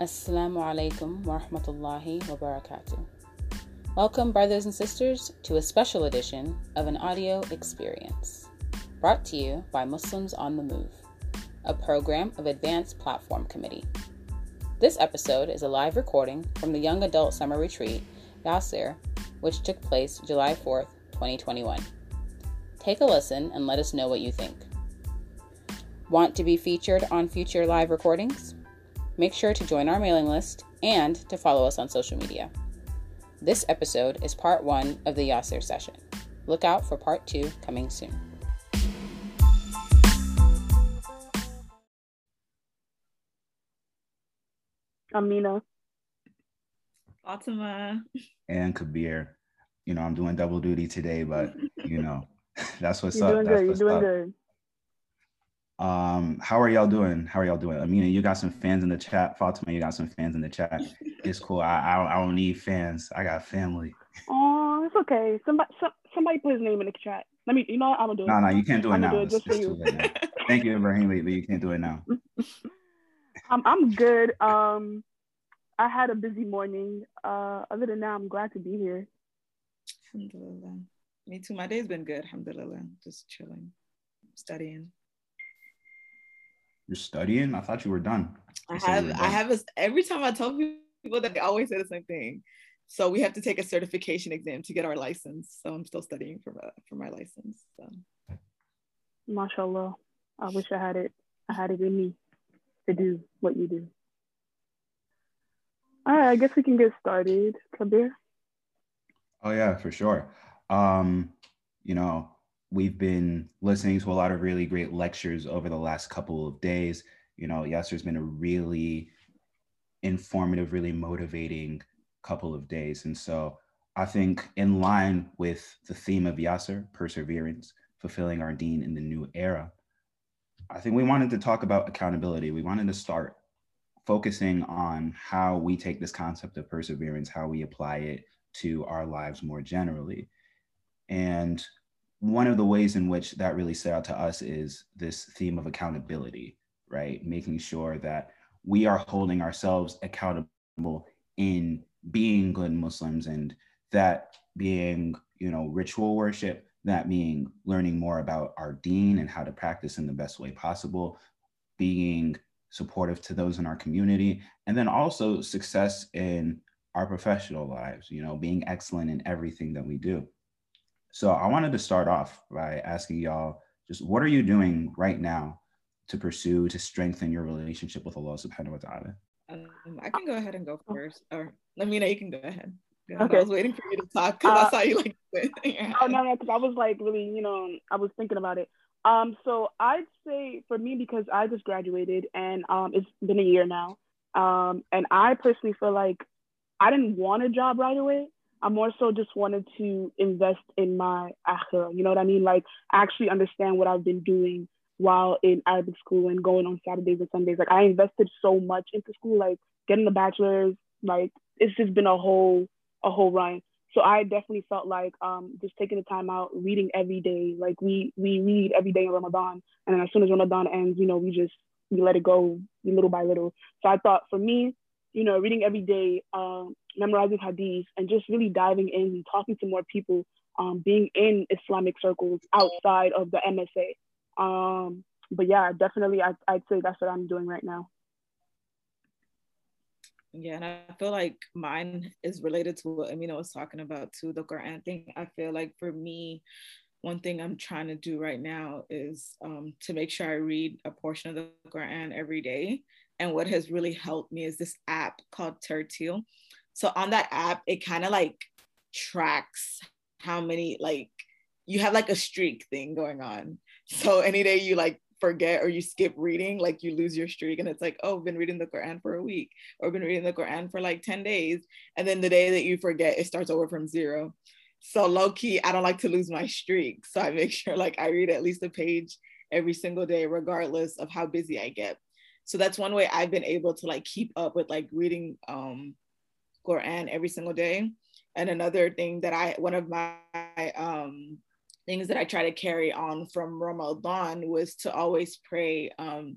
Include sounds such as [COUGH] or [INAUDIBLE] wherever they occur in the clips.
Assalamu alaikum wa rahmatullahi wa barakatuh. Welcome, brothers and sisters, to a special edition of an audio experience brought to you by Muslims on the Move, a program of Advanced Platform Committee. This episode is a live recording from the Young Adult Summer Retreat, Yasir, which took place July 4th, 2021. Take a listen and let us know what you think. Want to be featured on future live recordings? Make sure to join our mailing list and to follow us on social media. This episode is part one of the Yasir session. Look out for part two coming soon. Amina. Fatima. And Kabir. You know, I'm doing double duty today, but you know, [LAUGHS] that's what's You're up. doing That's good. You're doing up. good. Um, how are y'all doing? How are y'all doing? Amina, you got some fans in the chat. Fatima, you got some fans in the chat. [LAUGHS] It's cool. I I don't, I don't need fans. I got family. Oh, it's okay. Somebody, some, somebody put his name in the chat. Let me. You know what? I'm gonna do it. No, no, you can't do it I'm now. do it It's, just for it's you. now. Thank you, Ibrahim, but you can't do it now. [LAUGHS] I'm I'm good. Um, I had a busy morning. Uh, other than that, I'm glad to be here. Alhamdulillah. Me too. My day's been good. Alhamdulillah. Just chilling, studying. You're studying? I thought you were done. I You have, were I have, a, every time I tell people that they always say the same thing. So we have to take a certification exam to get our license. So I'm still studying for my, for my license. So Mashallah. I wish I had it. I had it in me to do what you do. All right, I guess we can get started. Kabir. Oh yeah, for sure. Um, you know, we've been listening to a lot of really great lectures over the last couple of days. You know, Yasser's been a really informative, really motivating couple of days. And so I think in line with the theme of Yasser, perseverance, fulfilling our deen in the new era, I think we wanted to talk about accountability. We wanted to start focusing on how we take this concept of perseverance, how we apply it to our lives more generally. And one of the ways in which that really stood out to us is this theme of accountability, right? Making sure that we are holding ourselves accountable in being good Muslims and that being, you know, ritual worship, that being learning more about our deen and how to practice in the best way possible, being supportive to those in our community, and then also success in our professional lives, you know, being excellent in everything that we do. So I wanted to start off by asking y'all just what are you doing right now to pursue to strengthen your relationship with Allah subhanahu wa ta'ala? um, I can go ahead and go first. Or let me know. You can go ahead. Go ahead. Okay. I was waiting for you to talk because Uh, I saw you like. [LAUGHS] in your Oh no, no, because I was like really, you know, I was thinking about it. Um, so I'd say for me because I just graduated and um, it's been a year now. Um, and I personally feel like I didn't want a job right away. I more so just wanted to invest in my akhirah. You know what I mean? Like actually understand what I've been doing while in Arabic school and going on Saturdays and Sundays. Like I invested so much into school, like getting a bachelor's. Like it's just been a whole a whole run. So I definitely felt like um, just taking the time out, reading every day. Like we we read every day in Ramadan, and then as soon as Ramadan ends, you know, we just we let it go little by little. So I thought for me, you know, reading every day, um, memorizing hadith, and just really diving in and talking to more people, um, being in Islamic circles outside of the MSA. Um, but yeah, definitely, I, I'd say that's what I'm doing right now. Yeah, and I feel like mine is related to what Amina was talking about too, the Quran thing. I feel like for me, one thing I'm trying to do right now is um, to make sure I read a portion of the Quran every day. And what has really helped me is this app called Tarteel. So on that app, it kind of like tracks how many like you have like a streak thing going on. So any day you like forget or you skip reading, like you lose your streak, and it's like, oh, I've been reading the Quran for a week, or I've been reading the Quran for like 10 days. And then the day that you forget, it starts over from zero. So low key, I don't like to lose my streak. So I make [LAUGHS] sure like I read at least a page every single day, regardless of how busy I get. So that's one way I've been able to like keep up with like reading um Quran every single day. And another thing that I one of my um things that I try to carry on from Ramadan was to always pray um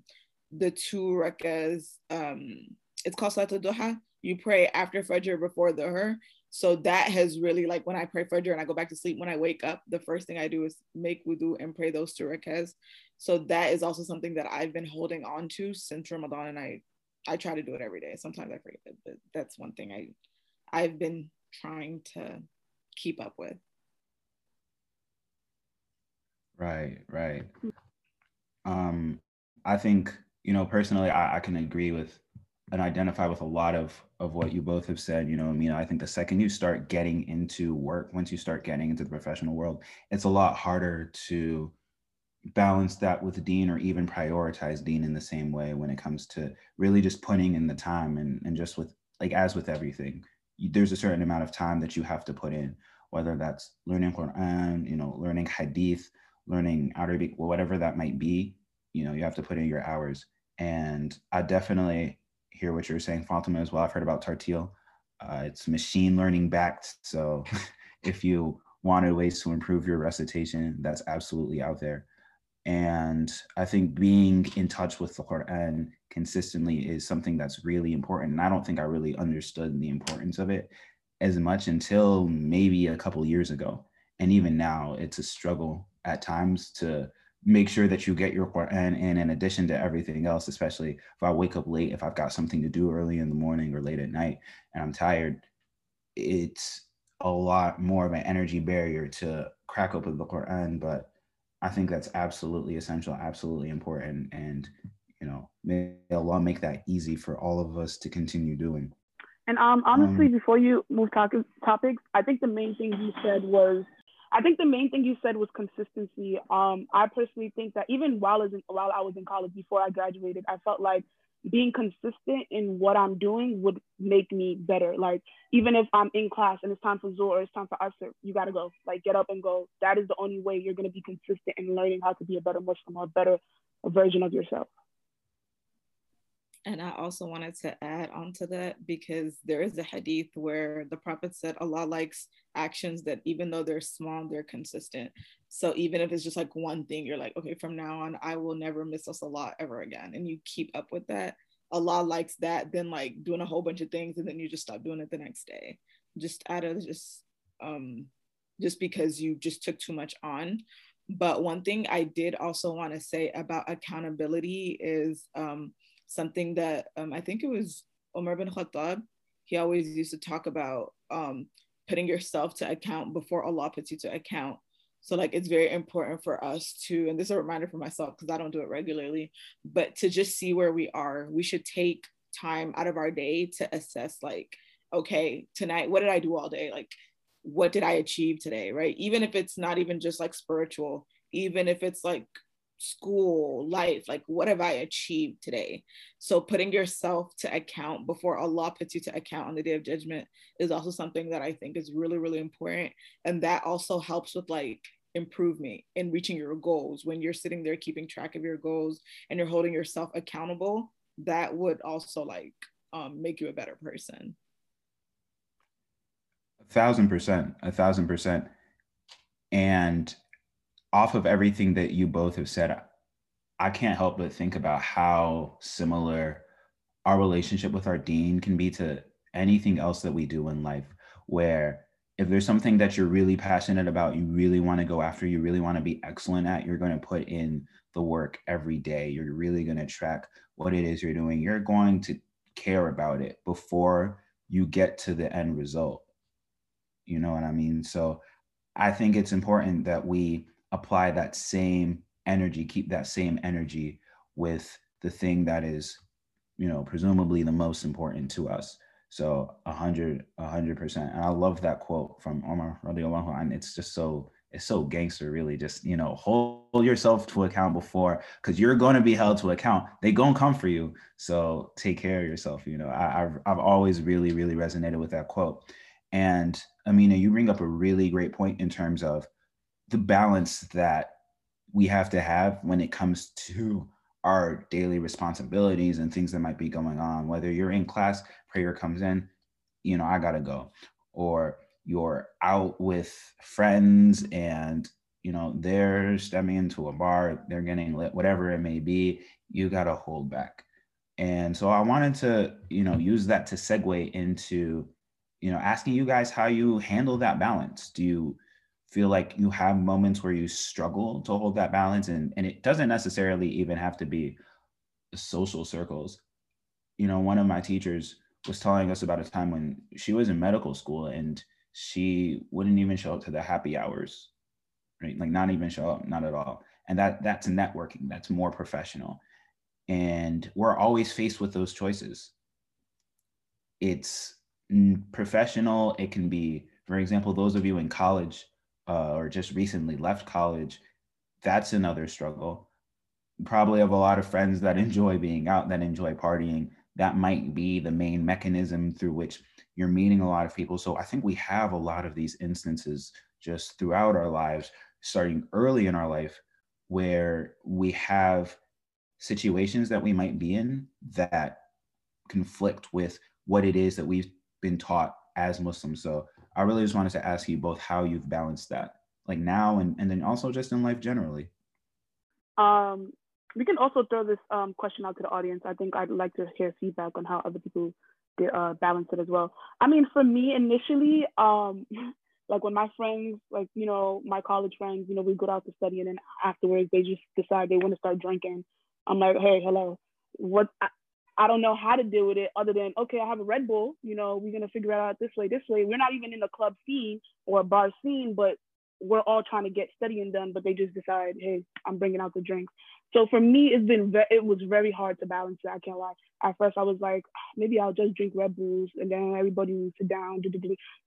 the two rakas um it's called Salat Duha. You pray after Fajr before Dhuhr. So that has really like when I pray Fajr and I go back to sleep, when I wake up, the first thing I do is make wudu and pray those two rakahs. So that is also something that I've been holding on to since Ramadan and I I try to do it every day. Sometimes I forget, it, but that's one thing I I've been trying to keep up with. Right, right. Um, I think you know personally, I, I can agree with and identify with a lot of of what you both have said. You know, I mean, I think the second you start getting into work, once you start getting into the professional world, it's a lot harder to balance that with deen or even prioritize deen in the same way when it comes to really just putting in the time and, and just with like as with everything there's a certain amount of time that you have to put in whether that's learning quran you know learning hadith learning arabic whatever that might be you know you have to put in your hours. And i definitely hear what you're saying fatima as well. I've heard about Tarteel. Uh, it's machine learning backed so [LAUGHS] if you wanted ways to improve your recitation that's absolutely out there and I think being in touch with the Quran consistently is something that's really important. And I don't think I really understood the importance of it as much until maybe a couple years ago. And even now, it's a struggle at times to make sure that you get your Quran in, in addition to everything else, especially if I wake up late, if I've got something to do early in the morning or late at night and I'm tired, it's a lot more of an energy barrier to crack open the Quran. But I think that's absolutely essential, absolutely important. And, you know, may Allah make that easy for all of us to continue doing. And um, honestly, um, before you move talk- topics, I think the main thing you said was, I think the main thing you said was consistency. Um, I personally think that even while I was in, while I was in college before I graduated, I felt like being consistent in what I'm doing would make me better. Like even if I'm in class and it's time for Zuhr or it's time for Asr, you gotta go. Like get up and go. That is the only way you're gonna be consistent in learning how to be a better Muslim or a better version of yourself. And I also wanted to add on to that because there is a hadith where the Prophet said Allah likes actions that even though they're small, they're consistent. So even if it's just like one thing, you're like, okay, from now on, I will never miss us a lot ever again. And you keep up with that. Allah likes that than like doing a whole bunch of things and then you just stop doing it the next day. Just out of just um just because you just took too much on. But one thing I did also want to say about accountability is um something that um, I think it was Omar bin Khattab. He always used to talk about um, putting yourself to account before Allah puts you to account. So like it's very important for us to, and this is a reminder for myself because I don't do it regularly, but to just see where we are. We should take time out of our day to assess like, okay, tonight, what did I do all day? Like, what did I achieve today? Right. Even if it's not even just like spiritual, even if it's like school, life, like what have I achieved today? So putting yourself to account before Allah puts you to account on the day of judgment is also something that I think is really, really important. And that also helps with like improvement in reaching your goals. When you're sitting there keeping track of your goals and you're holding yourself accountable, that would also like um, make you a better person. A thousand percent, a thousand percent. And off of everything that you both have said, I can't help but think about how similar our relationship with our deen can be to anything else that we do in life, where if there's something that you're really passionate about, you really want to go after, you really want to be excellent at, you're going to put in the work every day. You're really going to track what it is you're doing. You're going to care about it before you get to the end result. You know what I mean? So I think it's important that we apply that same energy, keep that same energy with the thing that is, you know, presumably the most important to us. So a hundred, a hundred percent. And I love that quote from Omar radiallahu anh. It's just so, it's so gangster, really. Just, you know, hold yourself to account before, because you're going to be held to account. They to come for you. So take care of yourself. You know, I, I've, I've always really, really resonated with that quote. And Amina, you bring up a really great point in terms of the balance that we have to have when it comes to our daily responsibilities and things that might be going on. Whether you're in class prayer comes in you know i gotta go. Or you're out with friends and you know they're stepping into a bar they're getting lit whatever it may be you gotta hold back. And so I wanted to, you know, use that to segue into, you know, asking you guys how you handle that balance. Do you feel like you have moments where you struggle to hold that balance? And, and it doesn't necessarily even have to be social circles. You know, one of my teachers was telling us about a time when she was in medical school and she wouldn't even show up to the happy hours, right? Like not even show up, not at all. And that that's networking, that's more professional. And we're always faced with those choices. It's professional, it can be, for example, those of you in college uh, or just recently left college, that's another struggle. Probably have a lot of friends that enjoy being out, that enjoy partying. That might be the main mechanism through which you're meeting a lot of people. So I think we have a lot of these instances just throughout our lives, starting early in our life, where we have situations that we might be in that conflict with what it is that we've been taught as Muslims. So I really just wanted to ask you both how you've balanced that, like now and, and then also just in life generally. Um, we can also throw this um, question out to the audience. I think I'd like to hear feedback on how other people uh, balance it as well. I mean, for me initially, um, [LAUGHS] like when my friends, like you know, my college friends, you know, we go out to study, and then afterwards they just decide they want to start drinking. I'm like, hey, hello, what? I, don't know how to deal with it other than okay, I have a Red Bull. You know, we're gonna figure it out this way, this way. We're not even in the club scene or bar scene, but we're all trying to get studying done. But they just decide, hey, I'm bringing out the drinks. So for me, it's been ve- it was very hard to balance it. I can't lie. At first, I was like, ah, maybe I'll just drink Red Bulls, and then everybody would sit down.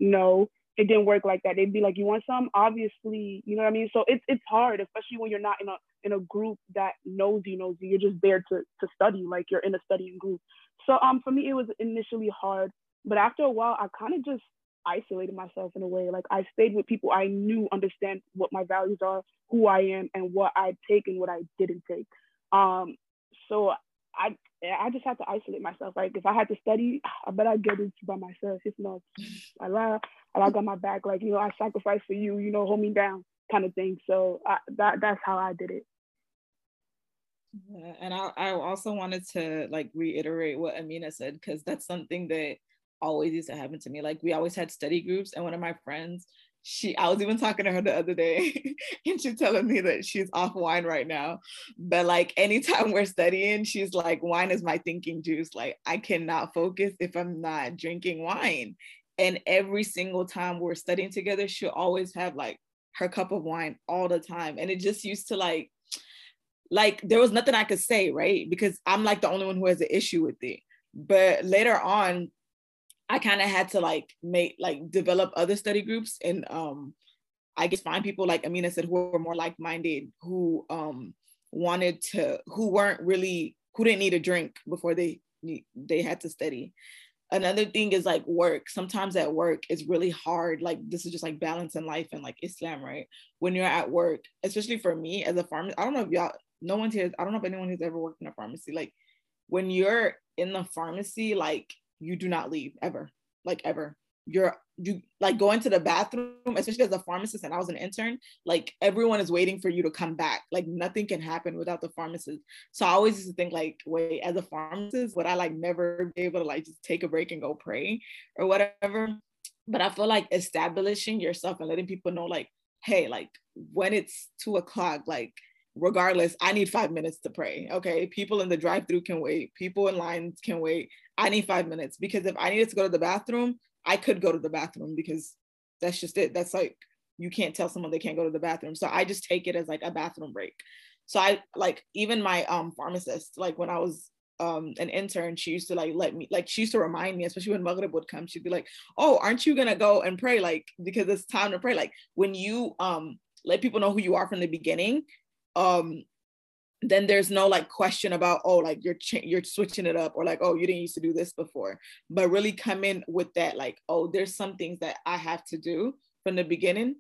No, it didn't work like that. They'd be like, "You want some?" Obviously, you know what I mean. So it's it's hard, especially when you're not in a in a group that knows you knows you. You're just there to to study, like you're in a studying group. So um, for me, it was initially hard, but after a while, I kind of just isolated myself in a way. Like I stayed with people I knew understand what my values are, who I am, and what I take and what I didn't take. Um, so I I just had to isolate myself. Like if I had to study, I bet I'd get it by myself. If not, I lie, I got my back. Like you know, I sacrifice for you. You know, hold me down, kind of thing. So I, that that's how I did it. and I, I also wanted to like reiterate what Amina said because that's something that always used to happen to me. Like we always had study groups, and one of my friends, she I was even talking to her the other day, [LAUGHS] and she's telling me that she's off wine right now. But like anytime we're studying, she's like, wine is my thinking juice. Like I cannot focus if I'm not drinking wine. And every single time we're studying together, she'll always have like her cup of wine all the time. And it just used to like like there was nothing I could say, right? Because I'm like the only one who has an issue with it. But later on, I kind of had to like make like develop other study groups and um I guess find people like Amina said who were more like-minded, who um wanted to who weren't really who didn't need a drink before they they had to study. Another thing is like work. Sometimes at work it's really hard. Like this is just like balancing life and like Islam, right? When you're at work, especially for me as a pharmacist, I don't know if y'all, no one here, I don't know if anyone who's ever worked in a pharmacy. Like when you're in the pharmacy, like you do not leave ever, like ever. You're you like going to the bathroom, especially as a pharmacist, and I was an intern. Like everyone is waiting for you to come back. Like nothing can happen without the pharmacist. So I always used to think like, wait, as a pharmacist, would I like never be able to like just take a break and go pray or whatever? But I feel like establishing yourself and letting people know, like, hey, like when it's two o'clock, like regardless, I need five minutes to pray. Okay. People in the drive through can wait. People in lines can wait. I need five minutes because if I needed to go to the bathroom, I could go to the bathroom because that's just it. That's like, you can't tell someone they can't go to the bathroom. So I just take it as like a bathroom break. So I like even my um pharmacist, like when I was um an intern, she used to like let me like she used to remind me, especially when Maghrib would come, she'd be like, Oh, aren't you gonna go and pray? Like because it's time to pray. Like when you um let people know who you are from the beginning, um then there's no like question about oh like you're ch- you're switching it up or like oh you didn't used to do this before. But really come in with that like oh there's some things that i have to do from the beginning.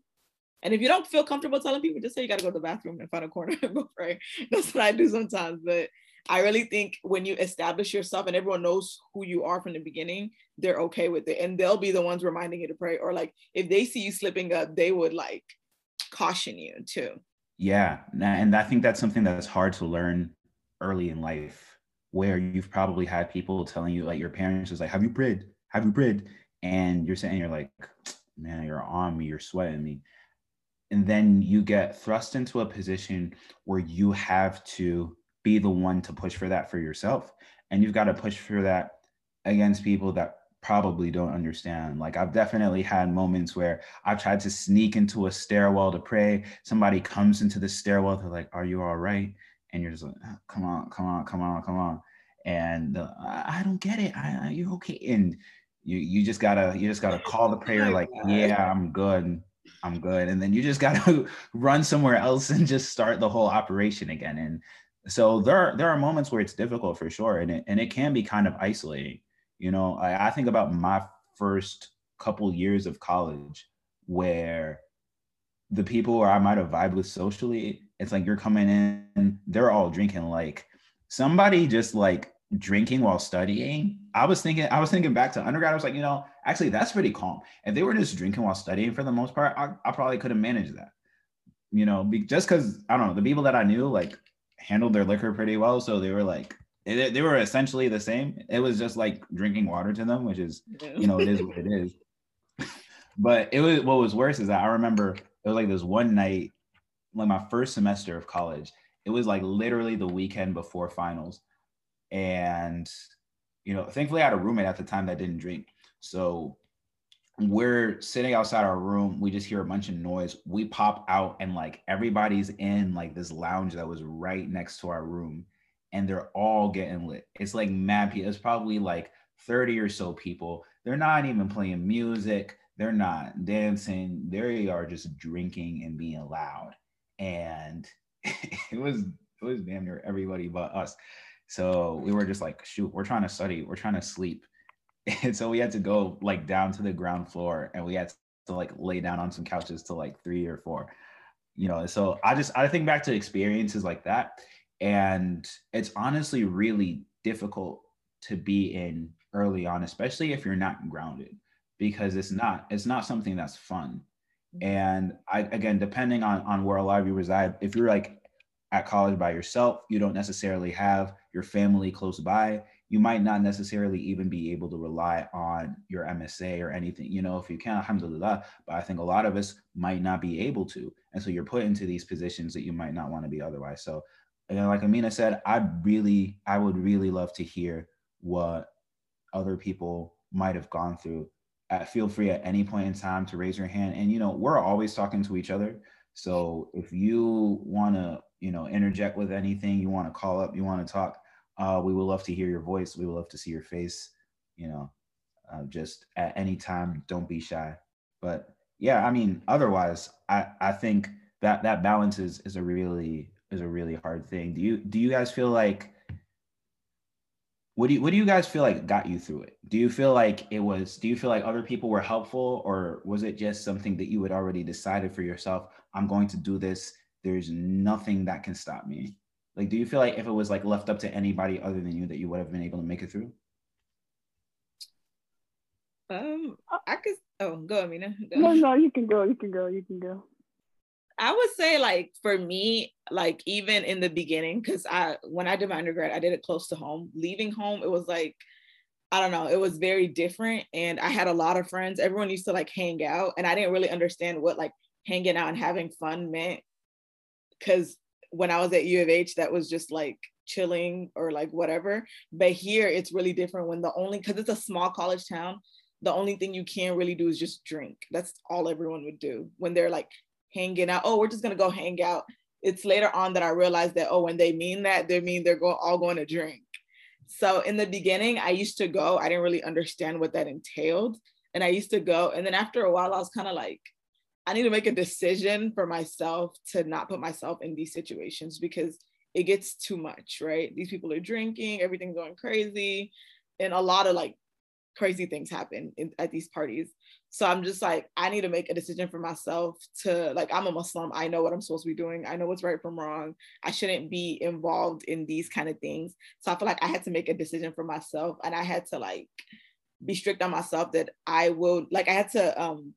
And if you don't feel comfortable telling people just say you got to go to the bathroom and find a corner [LAUGHS] and go pray. That's what i do sometimes. But i really think when you establish yourself and everyone knows who you are from the beginning they're okay with it. And they'll be the ones reminding you to pray. Or like if they see you slipping up they would like caution you too yeah, and I think that's something that's hard to learn early in life. where you've probably had people telling you, like your parents was like, Have you prayed? Have you prayed? And you're saying, You're like, man, you're on me, you're sweating me. And then you get thrust into a position where you have to be the one to push for that for yourself. And you've got to push for that against people that probably don't understand. Like I've definitely had moments where I've tried to sneak into a stairwell to pray. Somebody comes into the stairwell, they're like, "Are you all right?" And you're just like, oh, "Come on, come on, come on, come on." And uh, I don't get it. I, you okay? And you you just gotta you just gotta call the prayer like, [LAUGHS] "Yeah, I'm good." I'm good. And then you just got to [LAUGHS] run somewhere else and just start the whole operation again. And so there are, there are moments where it's difficult for sure. And it, and it can be kind of isolating. You know, I, I think about my first couple years of college where the people where I might have vibed with socially, it's like you're coming in, they're all drinking. Like somebody just like drinking while studying. I was thinking, I was thinking back to undergrad. I was like, you know, actually that's pretty calm. If they were just drinking while studying for the most part, I, I probably could have managed that. You know, be, just because I don't know, the people that I knew like handled their liquor pretty well. So they were like, they, they were essentially the same. It was just like drinking water to them, which is, you know, it is what it is. [LAUGHS] but it was what was worse is that I remember it was like this one night, like my first semester of college. It was like literally the weekend before finals. And, you know, thankfully I had a roommate at the time that didn't drink. So we're sitting outside our room. We just hear a bunch of noise. We pop out and like everybody's in like this lounge that was right next to our room and they're all getting lit. It's like mad people. It's probably like 30 or so people. They're not even playing music. They're not dancing. They are just drinking and being loud. And [LAUGHS] it was it was damn near everybody but us. So we were just like, shoot, we're trying to study, we're trying to sleep. [LAUGHS] And so we had to go like down to the ground floor and we had to like lay down on some couches to like three or four. You know, so I just I think back to experiences like that and it's honestly really difficult to be in early on, especially if you're not grounded, because it's not, it's not something that's fun. Mm-hmm. And I again, depending on on where a lot of you reside, if you're like at college by yourself, you don't necessarily have your family close by. You might not necessarily even be able to rely on your MSA or anything. You know, if you can, alhamdulillah. But I think a lot of us might not be able to. And so you're put into these positions that you might not want to be otherwise. So and like Amina said, I really, I would really love to hear what other people might have gone through. Uh, feel free at any point in time to raise your hand. And you know, we're always talking to each other. So if you want to, you know, interject with anything, you want to call up, you want to talk, uh, we would love to hear your voice. We would love to see your face. You know, uh, just at any time, don't be shy. But yeah, I mean, otherwise, I I think that that balance is is a really is a really hard thing. Do you do you guys feel like what do you what do you guys feel like got you through it? Do you feel like it was do you feel like other people were helpful or was it just something that you had already decided for yourself, I'm going to do this. There's nothing that can stop me. Like do you feel like if it was like left up to anybody other than you that you would have been able to make it through? Um I could oh go Amina. Go. No, no, you can go, you can go, you can go. I would say like for me, like even in the beginning, because I when I did my undergrad, I did it close to home. Leaving home, it was like, I don't know, it was very different. And I had a lot of friends. Everyone used to like hang out. And I didn't really understand what like hanging out and having fun meant. Cause when I was at U of H, that was just like chilling or like whatever. But here it's really different when the only because it's a small college town, the only thing you can really do is just drink. That's all everyone would do when they're like hanging out. Oh, we're just gonna go hang out. It's later on that I realized that oh, when they mean that, they mean they're all going to drink. So in the beginning, I used to go. I didn't really understand what that entailed, and I used to go. And then after a while, I was kind of like, I need to make a decision for myself to not put myself in these situations because it gets too much, right? These people are drinking, everything's going crazy, and a lot of like crazy things happen in, at these parties. So I'm just like, I need to make a decision for myself to like, I'm a Muslim. I know what I'm supposed to be doing. I know what's right from wrong. I shouldn't be involved in these kind of things. So I feel like I had to make a decision for myself and I had to like be strict on myself that I will like, I had to um,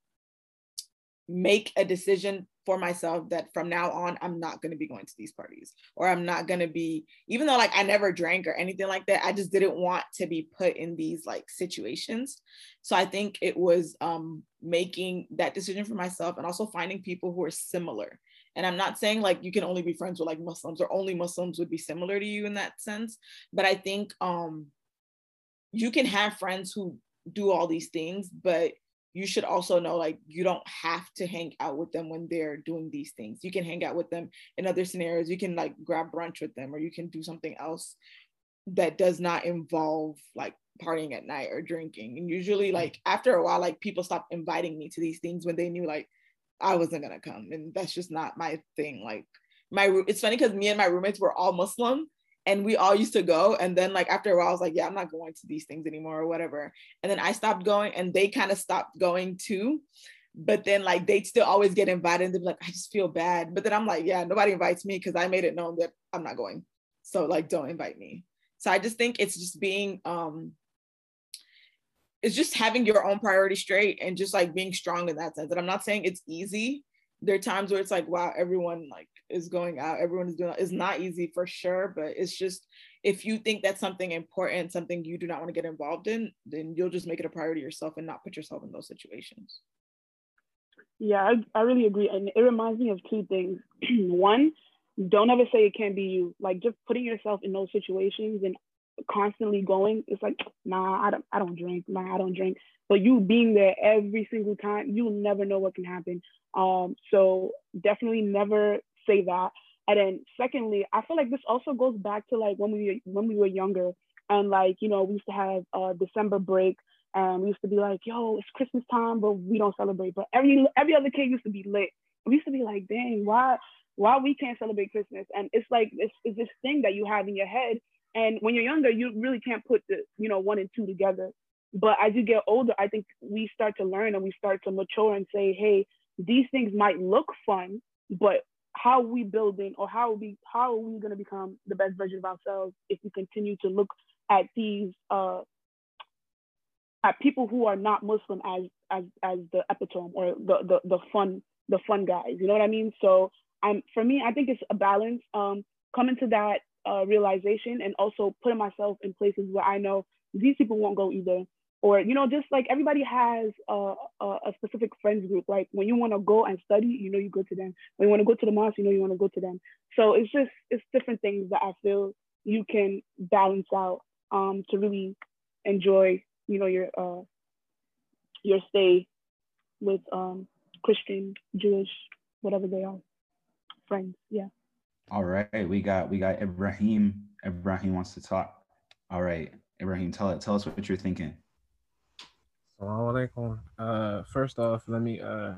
make a decision for myself that from now on I'm not going to be going to these parties or I'm not going to be even though like I never drank or anything like that I just didn't want to be put in these like situations. So I think it was um making that decision for myself and also finding people who are similar. And I'm not saying like you can only be friends with like Muslims or only Muslims would be similar to you in that sense but I think um you can have friends who do all these things but you should also know like you don't have to hang out with them when they're doing these things. You can hang out with them in other scenarios. You can like grab brunch with them or you can do something else that does not involve like partying at night or drinking. And usually mm. like after a while like people stop inviting me to these things when they knew like i wasn't gonna come. And that's just not my thing. Like my it's funny because me and my roommates were all muslim and we all used to go and then like after a while i was like yeah i'm not going to these things anymore or whatever. And then i stopped going and they kind of stopped going too. But then like they'd still always get invited and they'd be like i just feel bad. But then i'm like yeah nobody invites me because i made it known that i'm not going. So like don't invite me. So i just think it's just being um it's just having your own priority straight and just like being strong in that sense. And i'm not saying it's easy. There are times where it's like wow everyone like is going out everyone is doing it's not easy for sure but it's just if you think that's something important something you do not want to get involved in then you'll just make it a priority yourself and not put yourself in those situations. Yeah i, I really agree and it reminds me of two things. [CLEARS THROAT] One don't ever say it can't be you like just putting yourself in those situations and constantly going it's like nah i don't i don't drink nah i don't drink. But you being there every single time you'll never know what can happen. Um so definitely never say that. And then secondly, I feel like this also goes back to like when we when we were younger and like, you know, we used to have a December break and we used to be like, yo, it's Christmas time, but we don't celebrate. But every every other kid used to be lit. We used to be like, dang, why why we can't celebrate Christmas? And it's like it's, it's this thing that you have in your head. And when you're younger, you really can't put the, you know, one and two together. But as you get older, I think we start to learn and we start to mature and say, hey, these things might look fun, but how are we building or how are we how are we going to become the best version of ourselves if we continue to look at these uh, at people who are not Muslim as as as the epitome or the the, the fun the fun guys you know what I mean? So I'm for me I think it's a balance um coming to that uh, realization and also putting myself in places where I know these people won't go either or you know just like everybody has a, a, a specific friends group. Like when you want to go and study you know you go to them. When you want to go to the mosque you know you want to go to them. So it's just it's different things that i feel you can balance out um, to really enjoy you know your uh, your stay with um, christian jewish whatever they are friends. Yeah. All right. We got we got ibrahim. Ibrahim wants to talk. All right. Ibrahim tell it tell us what you're thinking Assalamu Uh, first off, let me uh,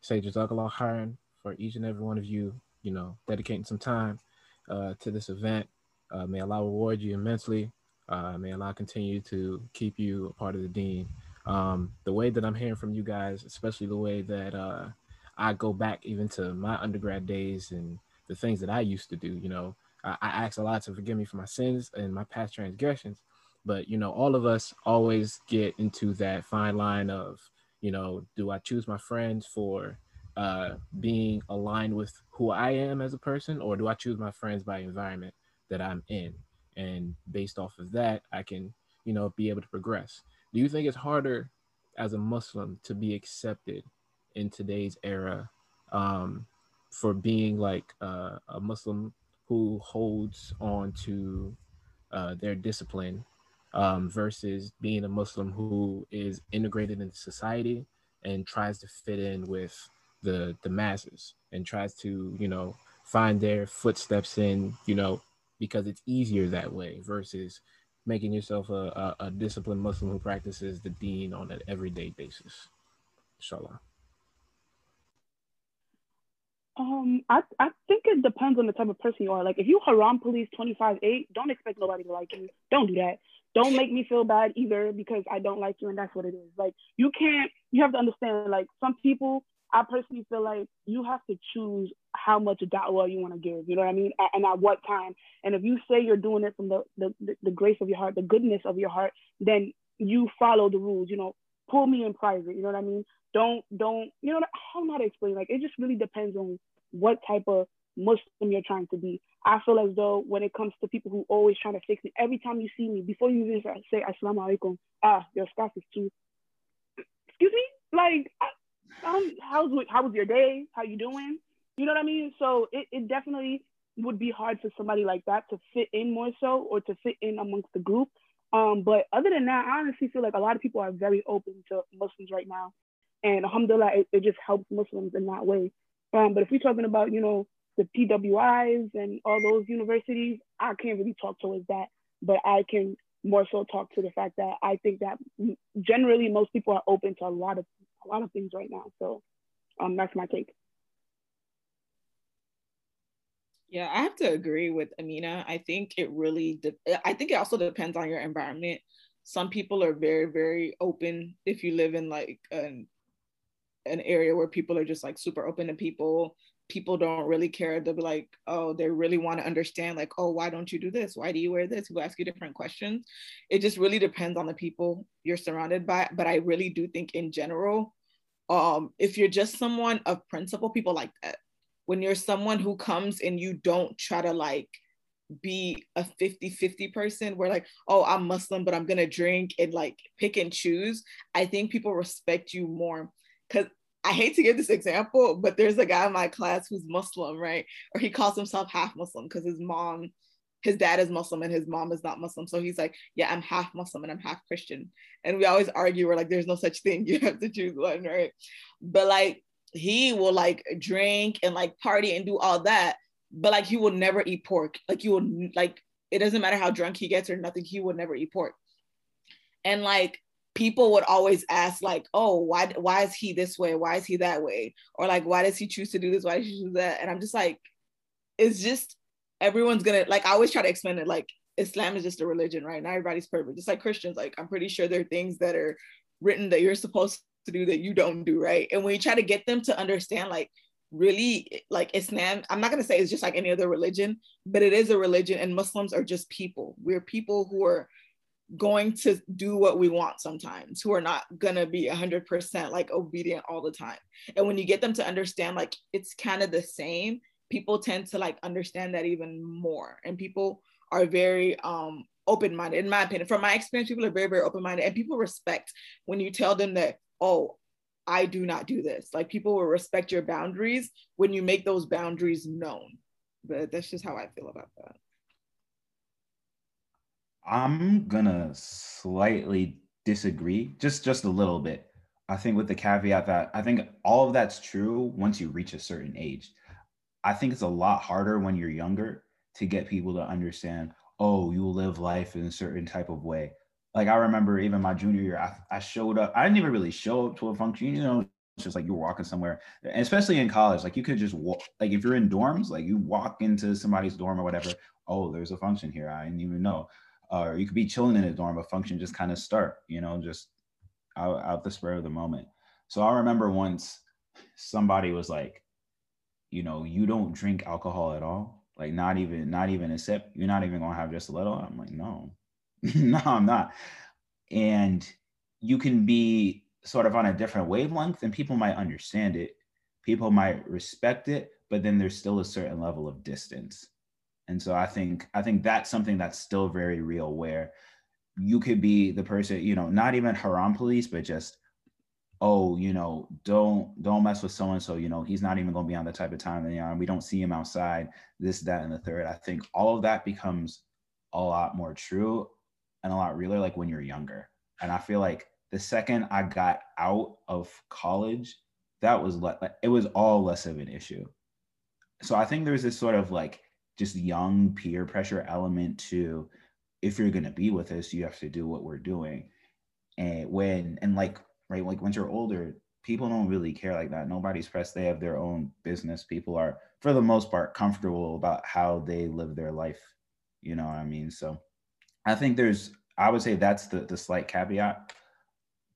say Jazakallah khairan for each and every one of you, you know, dedicating some time uh, to this event. Uh, may Allah reward you immensely. Uh, may Allah continue to keep you a part of the deen. Um, the way that I'm hearing from you guys, especially the way that uh, I go back even to my undergrad days and the things that I used to do, you know, I, I ask Allah to forgive me for my sins and my past transgressions but you know all of us always get into that fine line of you know do i choose my friends for uh, being aligned with who i am as a person or do i choose my friends by environment that i'm in? And based off of that i can you know be able to progress. Do you think it's harder as a muslim to be accepted in today's era um, for being like uh, a muslim who holds on to uh, their discipline um, versus being a Muslim who is integrated into society and tries to fit in with the the masses and tries to you know find their footsteps in you know because it's easier that way versus making yourself a, a, a disciplined Muslim who practices the deen on an everyday basis. Inshallah. Um, I, I think it depends on the type of person you are. Like if you haram police 25-8, don't expect nobody to like you. Don't do that don't make me feel bad either because I don't like you and that's what it is. Like you can't you have to understand like some people I personally feel like you have to choose how much da'wah you want to give, you know what I mean? And at what time. And if you say you're doing it from the, the, the grace of your heart, the goodness of your heart, then you follow the rules, you know, pull me in private. You know what I mean? Don't don't you know? I don't know how to explain. Like it just really depends on what type of Muslim you're trying to be. I feel as though when it comes to people who always trying to fix me, every time you see me, before you even say Assalamu alaikum, ah, your scarf is too. Excuse me? Like, um, how's how was your day? How you doing? You know what I mean? So it, it definitely would be hard for somebody like that to fit in more so or to fit in amongst the group. Um, but other than that, I honestly feel like a lot of people are very open to Muslims right now. And alhamdulillah, it, it just helps Muslims in that way. Um, but if we're talking about, you know, the PWIs and all those universities, I can't really talk towards that. But I can more so talk to the fact that I think that generally most people are open to a lot of a lot of things right now. So um, that's my take. Yeah, I have to agree with Amina. I think it really, de- I think it also depends on your environment. Some people are very, very open if you live in like an, an area where people are just like super open to people. People don't really care. They'll be like, oh, they really want to understand, like, oh, why don't you do this? Why do you wear this? Who ask you different questions. It just really depends on the people you're surrounded by. But I really do think in general, um, if you're just someone of principle, people like that when you're someone who comes and you don't try to like be a 50 50 person where like oh i'm muslim but i'm gonna drink and like pick and choose i think people respect you more because i hate to give this example but there's a guy in my class who's muslim right? Or he calls himself half muslim because his mom his dad is muslim and his mom is not muslim. So he's like yeah i'm half muslim and i'm half christian. And we always argue we're like there's no such thing. [LAUGHS] You have to choose one right? But like he will like drink and like party and do all that, but like he will never eat pork. Like you will like it doesn't matter how drunk he gets or nothing, he will never eat pork. And like people would always ask like, oh, why why is he this way? Why is he that way? Or like why does he choose to do this? Why does he do that? And I'm just like, it's just everyone's gonna like I always try to explain it like Islam is just a religion, right? Not everybody's perfect. Just like Christians, like I'm pretty sure there are things that are written that you're supposed to do that you don't do, right? And when you try to get them to understand, like, really, like Islam, I'm not gonna say it's just like any other religion, but it is a religion, and Muslims are just people. We're people who are going to do what we want sometimes, who are not gonna be 100% like obedient all the time. And when you get them to understand, like, it's kind of the same, people tend to like understand that even more. And people are very um open-minded in my opinion from my experience people are very very open-minded and people respect when you tell them that oh, I do not do this. Like people will respect your boundaries when you make those boundaries known. But that's just how I feel about that. I'm gonna slightly disagree, just just a little bit. I think with the caveat that I think all of that's true once you reach a certain age. I think it's a lot harder when you're younger to get people to understand, oh, you live life in a certain type of way like I remember even my junior year, I, I showed up. I didn't even really show up to a function. You know, it's just like you're walking somewhere, and especially in college. Like you could just walk. Like if you're in dorms, like you walk into somebody's dorm or whatever. Oh, there's a function here. I didn't even know. Or you could be chilling in a dorm, a function just kind of start. You know, just out, out the spur of the moment. So I remember once somebody was like, you know, you don't drink alcohol at all. Like not even not even a sip. You're not even gonna have just a little. I'm like, no, [LAUGHS] no, I'm not. And you can be sort of on a different wavelength and people might understand it. People might respect it, but then there's still a certain level of distance. And so I think I think that's something that's still very real where you could be the person, you know, not even haram police, but just oh, you know, don't don't mess with so and so. You know, he's not even going to be on the type of time that you know, we don't see him outside. This, that, and the third. I think all of that becomes a lot more true and a lot realer like when you're younger. And I feel like the second I got out of college, that was le- it was all less of an issue. So I think there's this sort of like just young peer pressure element to if you're gonna be with us, you have to do what we're doing. And when and like right, like once you're older, people don't really care like that. Nobody's pressed. They have their own business. People are, for the most part, comfortable about how they live their life. You know what I mean? So I think there's, I would say that's the the slight caveat,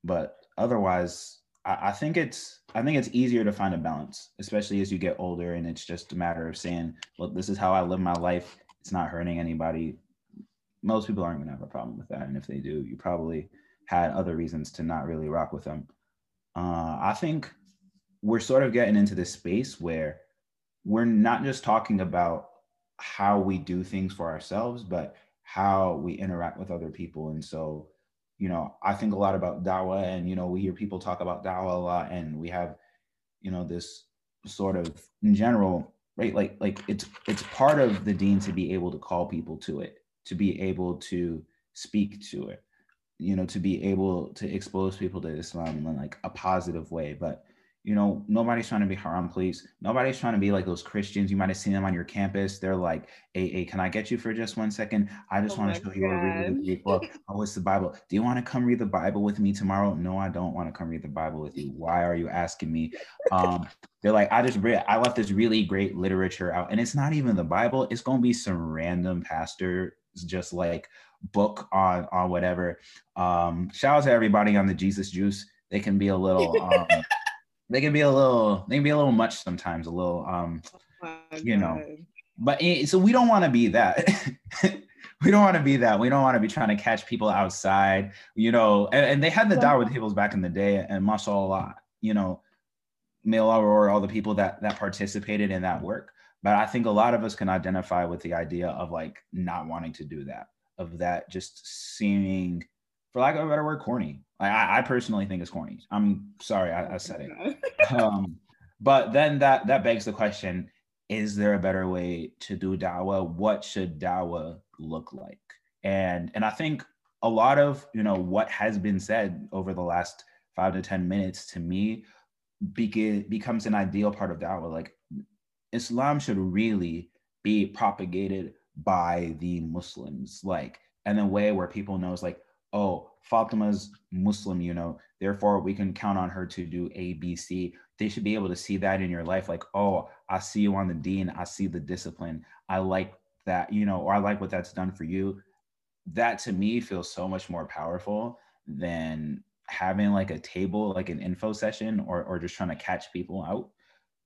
but otherwise, I, I think it's, I think it's easier to find a balance, especially as you get older, and it's just a matter of saying, "Well, this is how I live my life. It's not hurting anybody." Most people aren't going to have a problem with that, and if they do, you probably had other reasons to not really rock with them. Uh, I think we're sort of getting into this space where we're not just talking about how we do things for ourselves, but how we interact with other people. And so, you know, I think a lot about dawah, and you know, we hear people talk about dawah a lot, and we have, you know, this sort of in general, right? Like, like it's it's part of the deen to be able to call people to it, to be able to speak to it, you know, to be able to expose people to Islam in like a positive way. But you know, nobody's trying to be haram police. Nobody's trying to be like those Christians. You might have seen them on your campus. They're like, hey, hey can I get you for just one second? I just oh want to show God. you a really great book. Oh, it's the Bible. Do you want to come read the Bible with me tomorrow? No, I don't want to come read the Bible with you. Why are you asking me? Um, they're like, I just read, I left this really great literature out. And it's not even the Bible. It's going to be some random pastor just like book on on whatever. Um, shout out to everybody on the Jesus Juice. They can be a little [LAUGHS] um they can be a little they can be a little much sometimes a little um oh you know. But so we don't want [LAUGHS] to be that. We don't want to be that. We don't want to be trying to catch people outside you know and, and they had the dawah tables back in the day and mashallah you know male or all the people that that participated in that work. But i think a lot of us can identify with the idea of like not wanting to do that of that just seeming for lack of a better word corny I, I personally think it's corny. I'm sorry, I, I said it. [LAUGHS] um, but then that that begs the question: Is there a better way to do dawah? What should dawah look like? And and I think a lot of you know what has been said over the last five to ten minutes to me be- becomes an ideal part of dawah. Like Islam should really be propagated by the Muslims, like in a way where people knows like, oh, Fatima's Muslim, you know, therefore we can count on her to do A, B, C. They should be able to see that in your life, like, oh, I see you on the deen, I see the discipline, I like that, you know, or I like what that's done for you. That to me feels so much more powerful than having like a table, like an info session, or or just trying to catch people out.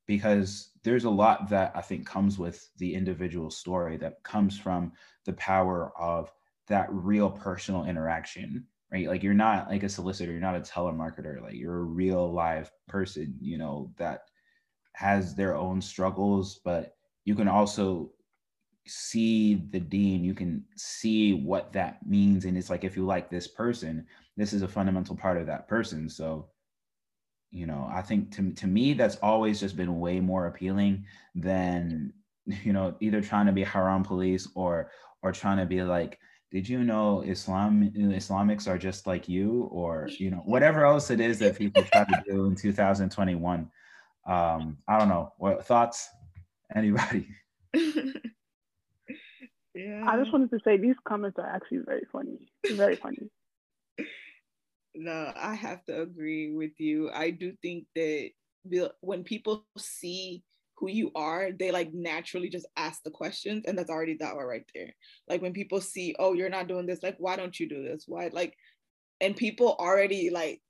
Because there's a lot that I think comes with the individual story that comes from the power of that real personal interaction right? Like you're not like a solicitor you're not a telemarketer like you're a real live person you know that has their own struggles but you can also see the deen you can see what that means and it's like if you like this person this is a fundamental part of that person so you know i think to, to me that's always just been way more appealing than [LAUGHS] you know either trying to be haram police or or trying to be like did you know Islam Islamics are just like you, or [LAUGHS] you know whatever else it is that people try to do in 2021. Um, I don't know. What thoughts? Anybody? yeah. [LAUGHS] I just wanted to say these comments are actually very funny. Very [LAUGHS] funny. No, I have to agree with you. I do think that when people see who you are, they like naturally just ask the questions, and that's already dawah right there. Like when people see, oh, you're not doing this, like why don't you do this? Why like, and people already like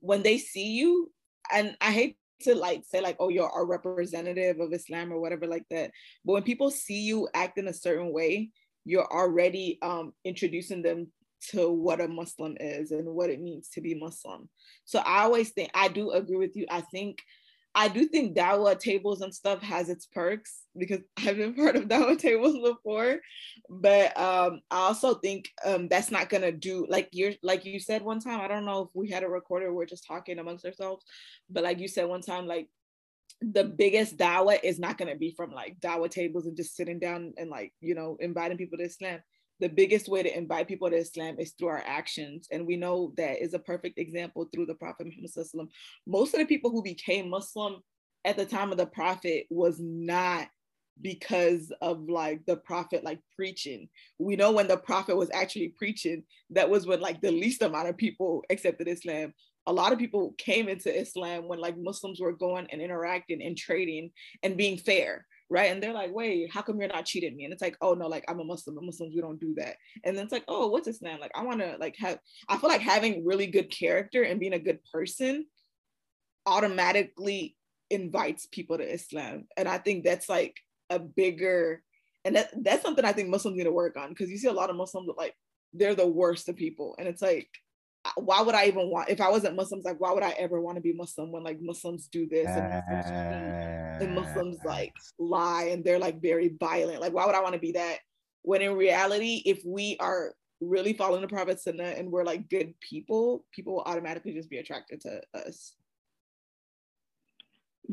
when they see you, and I hate to like say like, oh, you're a representative of Islam or whatever like that, but when people see you act in a certain way, you're already um introducing them to what a Muslim is and what it means to be Muslim. So I always think I do agree with you. I think I do think Dawah tables and stuff has its perks because [LAUGHS] I've been part of Dawah tables before, but um, I also think um, that's not gonna do like you're like you said one time. I don't know if we had a recorder. We're just talking amongst ourselves, but like you said one time, like the biggest Dawah is not gonna be from like Dawah tables and just sitting down and like you know inviting people to Islam the biggest way to invite people to Islam is through our actions. And we know that is a perfect example through the Prophet Muhammad. Most of the people who became Muslim at the time of the Prophet was not because of like the prophet like preaching we know when the prophet was actually preaching that was when like the least amount of people accepted islam a lot of people came into islam when like muslims were going and interacting and trading and being fair right? And they're like, wait, how come you're not cheating me? And it's like, oh no, like I'm a Muslim. Muslims we don't do that. And then it's like, oh, what's Islam? Like I want to like have. I feel like having really good character and being a good person automatically invites people to Islam, and I think that's like a bigger. And that, that's something I think Muslims need to work on because you see a lot of Muslims that like they're the worst of people, and it's like why would I even want if I wasn't Muslims like why would I ever want to be Muslim when like Muslims do this and Muslims, and Muslims like lie and they're like very violent? Like why would I want to be that when in reality if we are really following the Prophet Sunnah and we're like good people people will automatically just be attracted to us.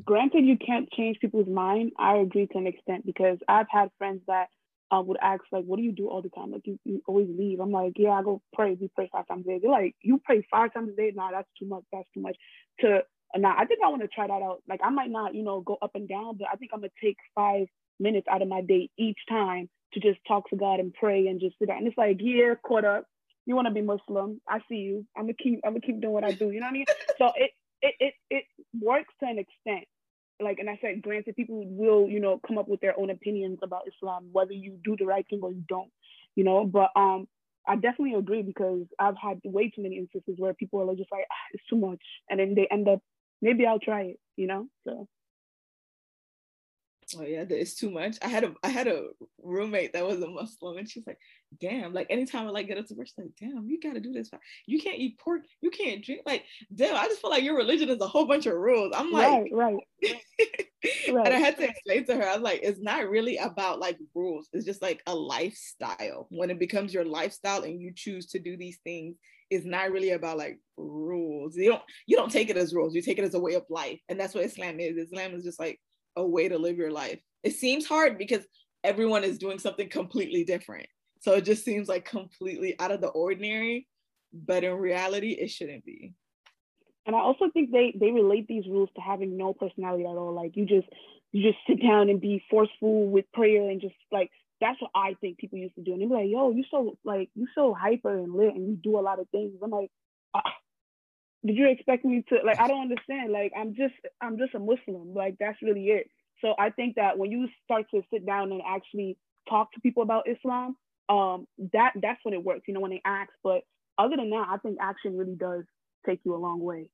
Granted you can't change people's mind. I agree to an extent because I've had friends that um, would ask like, "What do you do all the time? Like, you, you always leave." I'm like, "Yeah, I go pray. We pray five times a day." They're like, "You pray five times a day? Nah, that's too much. That's too much." To nah, I think I want to try that out. Like, I might not, you know, go up and down, but I think I'm gonna take five minutes out of my day each time to just talk to God and pray and just sit there. And it's like, yeah, caught up. You want to be Muslim? I see you. I'm gonna keep. I'm gonna keep doing what I do. You know what I mean? So it it it it works to an extent like and I said, granted, people will, you know, come up with their own opinions about Islam, whether you do the right thing or you don't, you know. But um, I definitely agree because I've had way too many instances where people are like just like, ah, it's too much, and then they end up, maybe I'll try it, you know. So oh yeah it's too much. I had a i had a roommate that was a muslim and she's like damn like anytime i like get up to work she's like damn you gotta do this you can't eat pork you can't drink like damn i just feel like your religion is a whole bunch of rules. I'm like right right, right. [LAUGHS] and i had to explain to her i was like it's not really about like rules it's just like a lifestyle. When it becomes your lifestyle and you choose to do these things it's not really about like rules. You don't you don't take it as rules you take it as a way of life. And that's what islam is. Islam is just like a way to live your life. It seems hard because everyone is doing something completely different. So it just seems like completely out of the ordinary, but in reality, it shouldn't be. And I also think they they relate these rules to having no personality at all. Like you just you just sit down and be forceful with prayer and just like that's what I think people used to do. And they're like, yo, you so like you so hyper and lit and you do a lot of things. I'm like, ah, did you expect me to like i don't understand. Like i'm just i'm just a muslim. Like that's really it. So i think that when you start to sit down and actually talk to people about islam um that that's when it works you know when they ask. But other than that i think action really does take you a long way.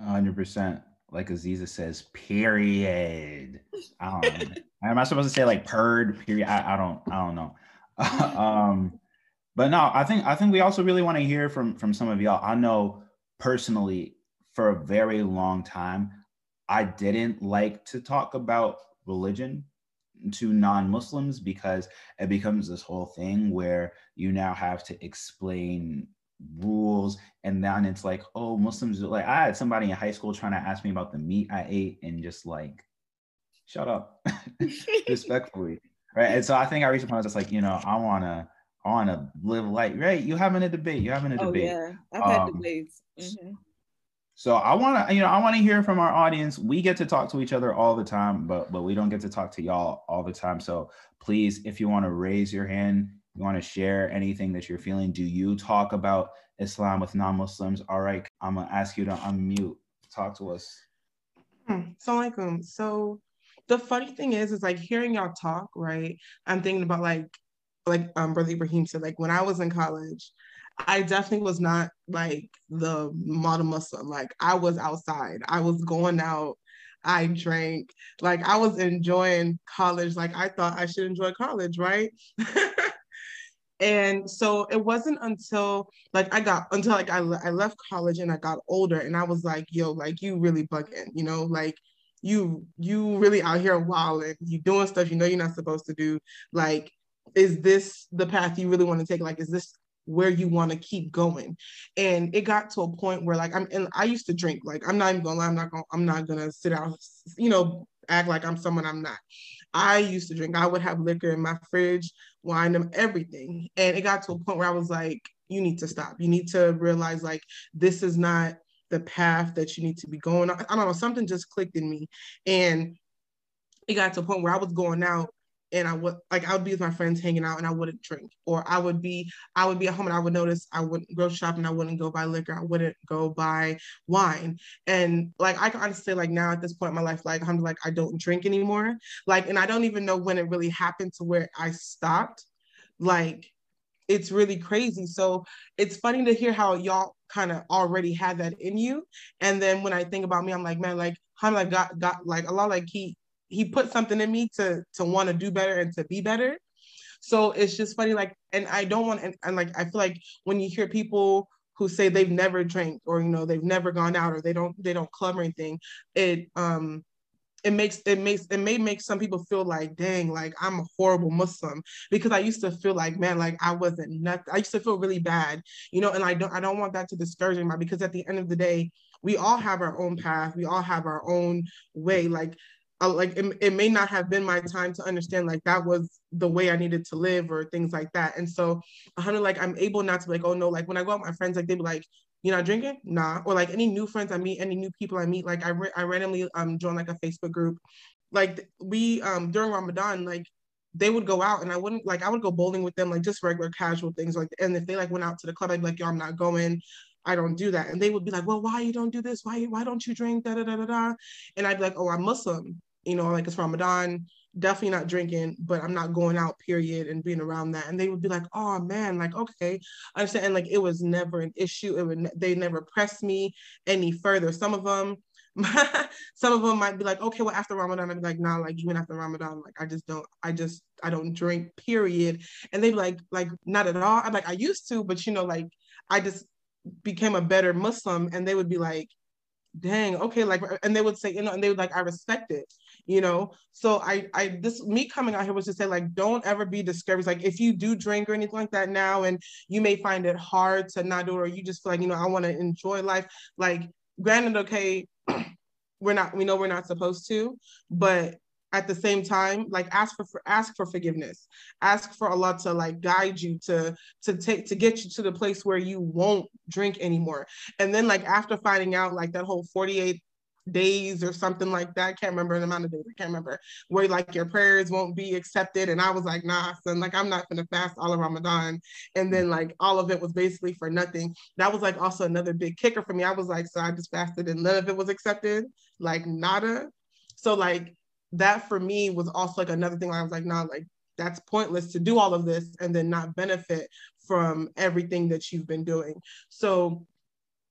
100% like aziza says period. I don't [LAUGHS] am i supposed to say like purred? Period. I, I don't i don't know. [LAUGHS] Um but no, I think I think we also really want to hear from from some of y'all. I know personally for a very long time I didn't like to talk about religion to non-Muslims because it becomes this whole thing where you now have to explain rules and then it's like oh muslims like i had somebody in high school trying to ask me about the meat i ate and just like shut up [LAUGHS] [LAUGHS] respectfully right and so i think i reached a point I was just like you know i want to on to live life, right? You're having a debate. You're having a oh, debate. Oh, yeah, I've had um, debates. Mm-hmm. So I want to, you know, I want to hear from our audience. We get to talk to each other all the time, but but we don't get to talk to y'all all the time. So please, if you want to raise your hand, you want to share anything that you're feeling. Do you talk about Islam with non-Muslims? All right, I'm gonna ask you to unmute. Talk to us. Hmm. Assalamualaikum. So the funny thing is, is like hearing y'all talk, right? I'm thinking about like like um, Brother Ibrahim said, like when I was in college, I definitely was not like the model Muslim. Like I was outside, I was going out, I drank, like I was enjoying college. Like I thought I should enjoy college, right? [LAUGHS] and so it wasn't until like I got until like I, I left college and I got older and I was like, yo, like you really bugging, you know, like you you really out here wilding, you doing stuff you know you're not supposed to do. Like is this the path you really want to take? Like, is this where you want to keep going? And it got to a point where like I'm and I used to drink. Like I'm not even gonna lie, I'm not gonna I'm not gonna sit out, you know, act like I'm someone I'm not. I used to drink. I would have liquor in my fridge, wine, and everything. And it got to a point where I was like, you need to stop. You need to realize like this is not the path that you need to be going on. I don't know, something just clicked in me. And it got to a point where I was going out and I would like I would be with my friends hanging out and I wouldn't drink. Or I would be I would be at home and I would notice I wouldn't go shopping, I wouldn't go buy liquor, I wouldn't go buy wine. And like I can honestly like now at this point in my life, like I'm like I don't drink anymore. Like and I don't even know when it really happened to where I stopped. Like it's really crazy. So it's funny to hear how y'all kind of already had that in you. And then when I think about me, I'm like, man, like I'm like got got like a lot like he he put something in me to to want to do better and to be better. So it's just funny, like, and I don't want, and, and like, I feel like when you hear people who say they've never drank or you know they've never gone out or they don't they don't club or anything, it um it makes it makes it may make some people feel like dang like i'm a horrible muslim. Because i used to feel like man like i wasn't nothing i used to feel really bad you know and i don't i don't want that to discourage anybody because at the end of the day we all have our own path. We all have our own way. Like uh, like it, it may not have been my time to understand like that was the way I needed to live or things like that. And so I of like I'm able not to like, oh no, like when I go out with my friends, like they'd be like, you're not drinking? Nah. Or like any new friends I meet, any new people I meet, like I, I randomly um joined like a Facebook group. Like we um during Ramadan, like they would go out and I wouldn't like I would go bowling with them, like just regular casual things. Like and if they like went out to the club, I'd be like, yo, I'm not going. I don't do that. And they would be like, well, why you don't do this? Why why don't you drink? Da da da da da. And I'd be like, oh, I'm Muslim. You know, like it's Ramadan definitely not drinking, but I'm not going out, period, and being around that. And they would be like, oh man, like, okay, I understand. And like, it was never an issue. It would, they never pressed me any further. Some of them, [LAUGHS] some of them might be like, okay, well, after Ramadan, I'd be like, nah, like even after Ramadan, like I just don't, I just, I don't drink, period. And they'd be like, like, not at all. I'm like, I used to, but you know, like, I just became a better Muslim. And they would be like, dang, okay, like, and they would say, you know, and they would like, I respect it you know? So i i this me coming out here was to say like don't ever be discouraged. Like if you do drink or anything like that now and you may find it hard to not do it or you just feel like you know i want to enjoy life like granted okay [CLEARS THROAT] we're not we know we're not supposed to but at the same time like ask for, for ask for forgiveness. Ask for allah to like guide you to to take to get you to the place where you won't drink anymore. And then like after finding out like that whole 48 days or something like that. I can't remember the amount of days. I can't remember where like your prayers won't be accepted. And I was like, nah, son, like I'm not gonna fast all of Ramadan. And then mm. like all of it was basically for nothing. That was like also another big kicker for me. I was like, so I just fasted and none of it was accepted, like nada. So like that for me was also like another thing. I was like, nah, like that's pointless to do all of this and then not benefit from everything that you've been doing. So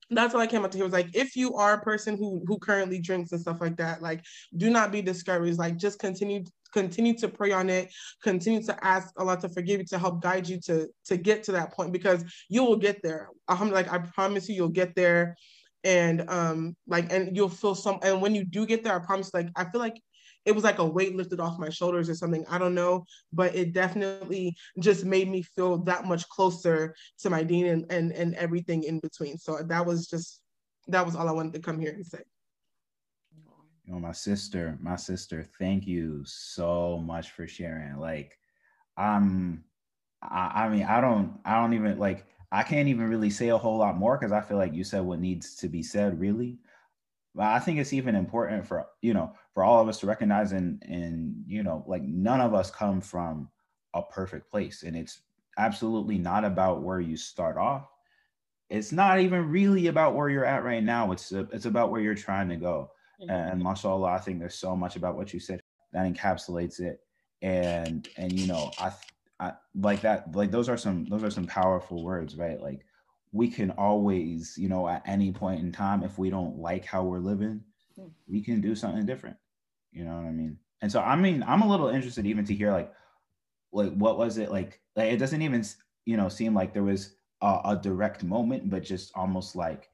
that's what I came up to here was like if you are a person who who currently drinks and stuff like that, like do not be discouraged. Like just continue continue to pray on it, continue to ask Allah to forgive you to help guide you to to get to that point because you will get there. I'm like I promise you you'll get there and um like and you'll feel some and when you do get there, I promise like I feel like it was like a weight lifted off my shoulders or something. I don't know, but it definitely just made me feel that much closer to my deen and, and, and everything in between. So that was just, that was all I wanted to come here and say. You know, my sister, my sister, thank you so much for sharing. Like, I'm, I, I mean, I don't, I don't even like, I can't even really say a whole lot more because I feel like you said what needs to be said, really. But I think it's even important for you know for all of us to recognize and and you know like none of us come from a perfect place and it's absolutely not about where you start off. It's not even really about where you're at right now. It's a, it's about where you're trying to go. Mm-hmm. and mashallah i think there's so much about what you said that encapsulates it. And and you know I, I like that like those are some those are some powerful words right? Like we can always you know at any point in time if we don't like how we're living hmm. we can do something different you know what I mean? And so I mean, I'm a little interested even to hear like, like what was it like? Like it doesn't even you know seem like there was a, a direct moment, but just almost like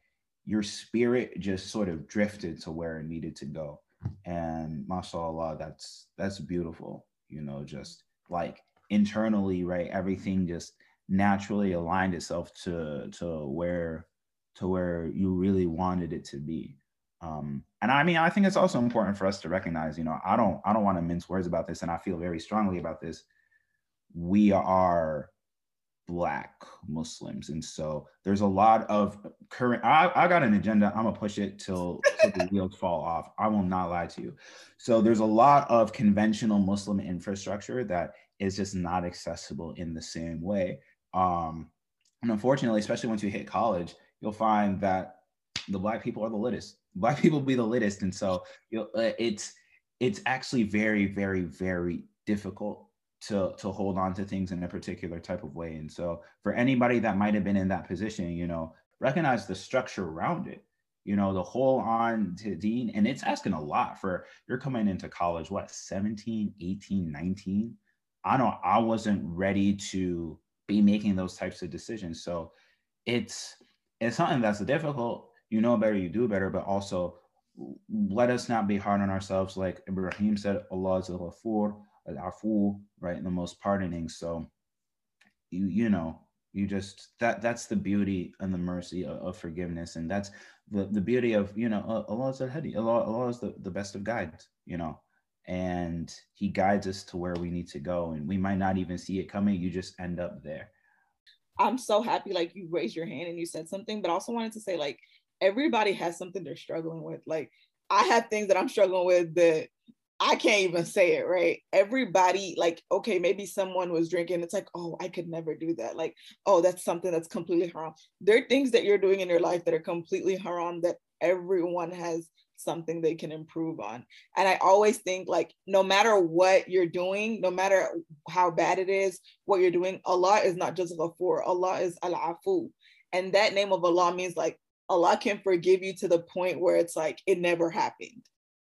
your spirit just sort of drifted to where it needed to go. And mashallah, that's that's beautiful. You know, just like internally, right? Everything just naturally aligned itself to to where to where you really wanted it to be. Um, and I mean, I think it's also important for us to recognize, you know, I don't, I don't want to mince words about this, and I feel very strongly about this. We are black Muslims, and so there's a lot of current. I, I got an agenda. I'm gonna push it till, till the wheels fall off. I will not lie to you. So there's a lot of conventional Muslim infrastructure that is just not accessible in the same way. Um, and unfortunately, especially once you hit college, you'll find that the black people are the littest black people be the latest and so you know, uh, it's it's actually very very very difficult to to hold on to things in a particular type of way and so for anybody that might have been in that position you know recognize the structure around it you know the whole on to deen and it's asking a lot for you're coming into college what 17 18 19 I know I wasn't ready to be making those types of decisions. So it's it's something that's difficult. You know better, you do better, but also let us not be hard on ourselves. Like Ibrahim said, Allah is al-Ghafur, al-Afu, right? The most pardoning. So you you know, you just that that's the beauty and the mercy of, of forgiveness. And that's the, the beauty of, you know, uh, Allah is al-Hadi. Allah, Allah is the, the best of guides, you know and he guides us to where we need to go and we might not even see it coming you just end up there i'm so happy like you raised your hand and you said something but also wanted to say like everybody has something they're struggling with like i have things that i'm struggling with that i can't even say it right everybody like okay maybe someone was drinking it's like oh i could never do that like oh that's something that's completely haram there are things that you're doing in your life that are completely haram that everyone has something they can improve on. And I always think like no matter what you're doing, no matter how bad it is, what you're doing, Allah is not just Ghafur, Allah is Al-Afu. And that name of Allah means like Allah can forgive you to the point where it's like it never happened.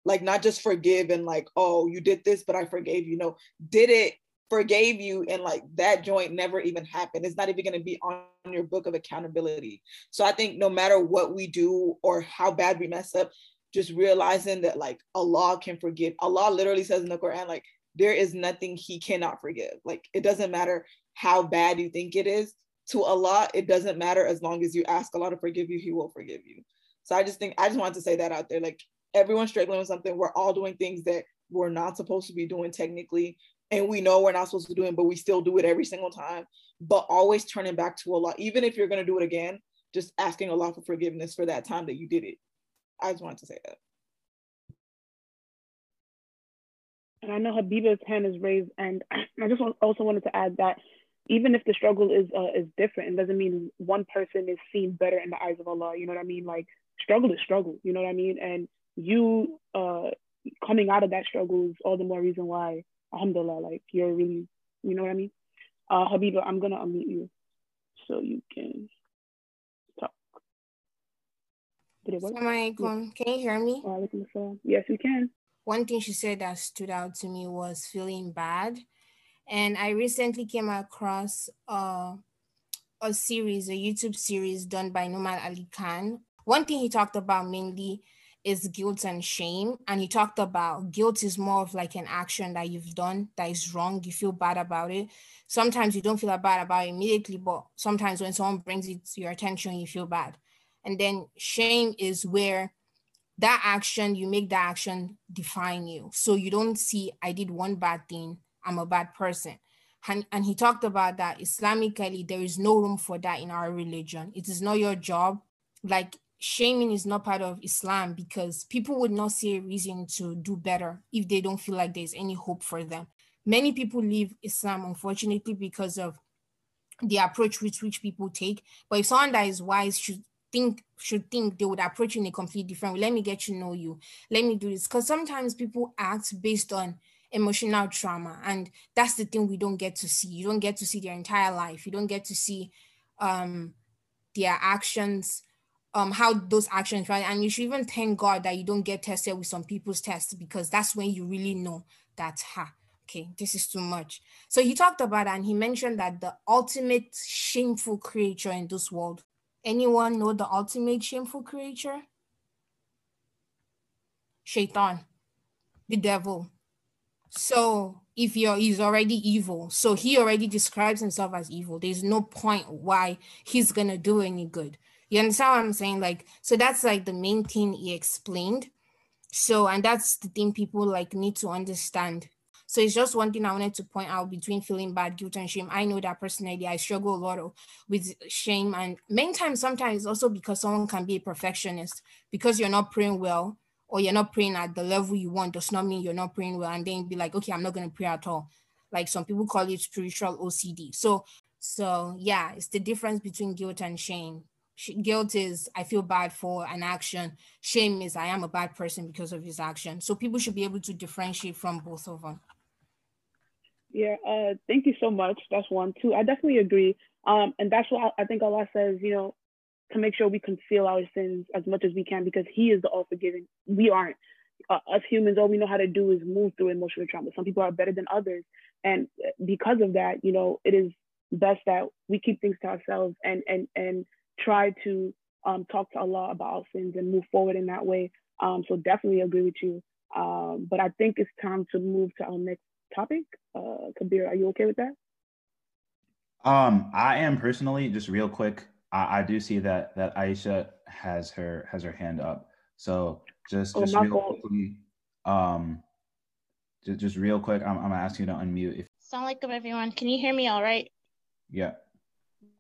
Like not just forgive and like, oh, you did this, but I forgave you. No, did it forgave you and like that joint never even happened. It's not even going to be on your book of accountability. So I think no matter what we do or how bad we mess up, just realizing that like Allah can forgive. Allah literally says in the Quran, like, there is nothing he cannot forgive. Like, it doesn't matter how bad you think it is. To Allah, it doesn't matter as long as you ask Allah to forgive you, he will forgive you. So I just think, I just wanted to say that out there. Like, everyone's struggling with something. We're all doing things that we're not supposed to be doing technically. And we know we're not supposed to do it, but we still do it every single time. But always turning back to Allah, even if you're to do it again, just asking Allah for forgiveness for that time that you did it I just wanted to say that. And I know Habiba's hand is raised, and [CLEARS THROAT] I just also wanted to add that even if the struggle is uh, is different, it doesn't mean one person is seen better in the eyes of Allah. You know what I mean? Like struggle is struggle. You know what I mean? And you uh, coming out of that struggle is all the more reason why, Alhamdulillah, like you're really, you know what I mean? Uh, Habiba, I'm gonna unmute you so you can talk. did it work? Yes. Can you hear me? Yes, we can. One thing she said that stood out to me was feeling bad. And I recently came across a series, a YouTube series done by Nouman Ali Khan. One thing he talked about mainly is guilt and shame. And he talked about guilt is more of like an action that you've done that is wrong. You feel bad about it. Sometimes you don't feel bad about it immediately, but sometimes when someone brings it to your attention, you feel bad. And then shame is where that action, you make that action define you. So you don't see, I did one bad thing, I'm a bad person. And, and he talked about that Islamically, there is no room for that in our religion. It is not your job. Like shaming is not part of Islam because people would not see a reason to do better if they don't feel like there's any hope for them. Many people leave Islam, unfortunately, because of the approach which which people take. But if someone that is wise should think should think they would approach in a completely different way. Let me get to know you. Let me do this. Because sometimes people act based on emotional trauma. And that's the thing we don't get to see. You don't get to see their entire life. You don't get to see um their actions, um, how those actions, right? And you should even thank God that you don't get tested with some people's tests because that's when you really know that ha, okay, this is too much. So he talked about and he mentioned that the ultimate shameful creature in this world Anyone know the ultimate shameful creature? Shaitan, the devil. So if you're he's already evil, so he already describes himself as evil. There's no point why he's gonna do any good. You understand what I'm saying? Like, so that's like the main thing he explained. So, and that's the thing people like need to understand so it's just one thing I wanted to point out between feeling bad, guilt, and shame. I know that personally, I struggle a lot with shame, and many times, sometimes also because someone can be a perfectionist because you're not praying well or you're not praying at the level you want does not mean you're not praying well, and then be like, okay, I'm not going to pray at all. Like some people call it spiritual OCD. So, so yeah, it's the difference between guilt and shame guilt is I feel bad for an action. Shame is I am a bad person because of his action. So people should be able to differentiate from both of them. Yeah, uh, thank you so much. That's one. too I definitely agree. Um, and that's I, I think Allah says, you know, to make sure we conceal our sins as much as we can because He is the all forgiving. We aren't. uh, us humans, all we know how to do is move through emotional trauma. Some people are better than others. And because of that, you know, it is best that we keep things to ourselves and, and, and try to um, talk to Allah about our sins and move forward in that way. Um, so definitely agree with you. Um, but I think it's time to move to our next topic. Uh, Kabir, are you okay with that? Um, I am personally just real quick. I, I do see that that Aisha has her has her hand up. So just, just oh, real quickly, um, just, just real quick, I'm, I'm gonna you to unmute. If Assalamu alaikum, everyone. Can you hear me all right? Yeah.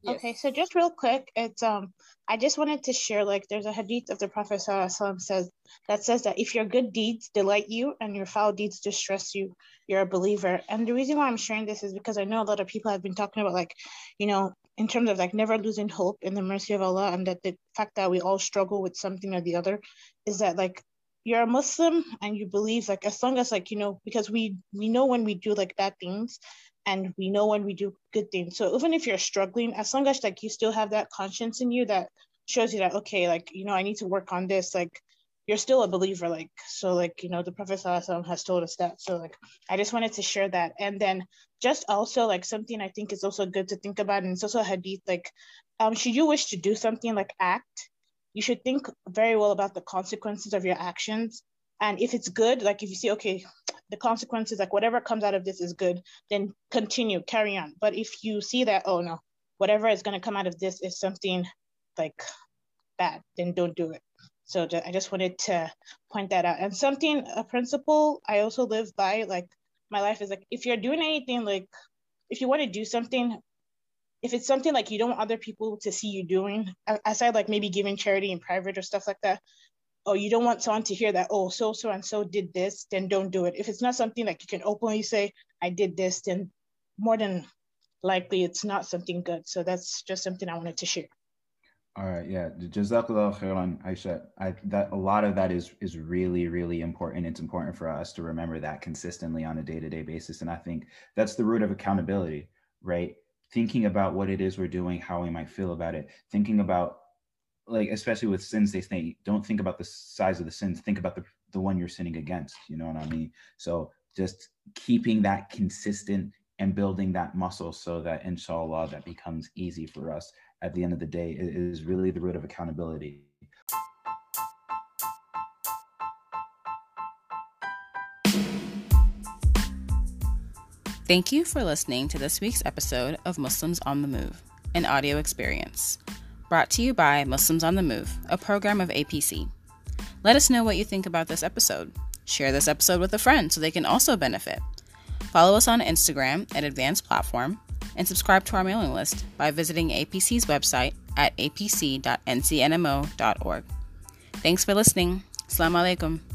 Yes. Okay, so just real quick, it's um, I just wanted to share like there's a hadith of the Prophet Sallallahu says that says that if your good deeds delight you and your foul deeds distress you, you're a believer. And the reason why I'm sharing this is because I know a lot of people have been talking about like, you know, in terms of like never losing hope in the mercy of Allah and that the fact that we all struggle with something or the other is that like you're a Muslim and you believe like as long as like you know because we we know when we do like bad things and we know when we do good things. So even if you're struggling, as long as like you still have that conscience in you that shows you that okay, like you know I need to work on this, like you're still a believer like so like you know the prophet has told us that. So like i just wanted to share that. And then just also like something i think is also good to think about and it's also a hadith like um should you wish to do something like act you should think very well about the consequences of your actions. And if it's good like if you see okay the consequences like whatever comes out of this is good then continue carry on. But if you see that oh no whatever is going to come out of this is something like bad then don't do it so I just wanted to point that out. And something, a principle I also live by, like my life is like, if you're doing anything, like if you want to do something, if it's something like you don't want other people to see you doing, aside like maybe giving charity in private or stuff like that, or you don't want someone to hear that, oh, so so and so did this, then don't do it. If it's not something like you can openly say, I did this, then more than likely it's not something good. So that's just something I wanted to share. All right, yeah. Jazakallah khairan, Aisha. I that a lot of that is is really, really important. It's important for us to remember that consistently on a day-to-day basis. And I think that's the root of accountability, right? Thinking about what it is we're doing, how we might feel about it, thinking about like especially with sins, they say don't think about the size of the sins, think about the the one you're sinning against. You know what I mean? So just keeping that consistent and building that muscle so that inshallah that becomes easy for us at the end of the day is really the root of accountability. Thank you for listening to this week's episode of Muslims on the Move, an audio experience. Brought to you by Muslims on the Move, a program of APC. Let us know what you think about this episode. Share this episode with a friend so they can also benefit. Follow us on Instagram at Advanced Platform and subscribe to our mailing list by visiting APC's website at apc.ncnmo.org. Thanks for listening. Assalamu alaikum.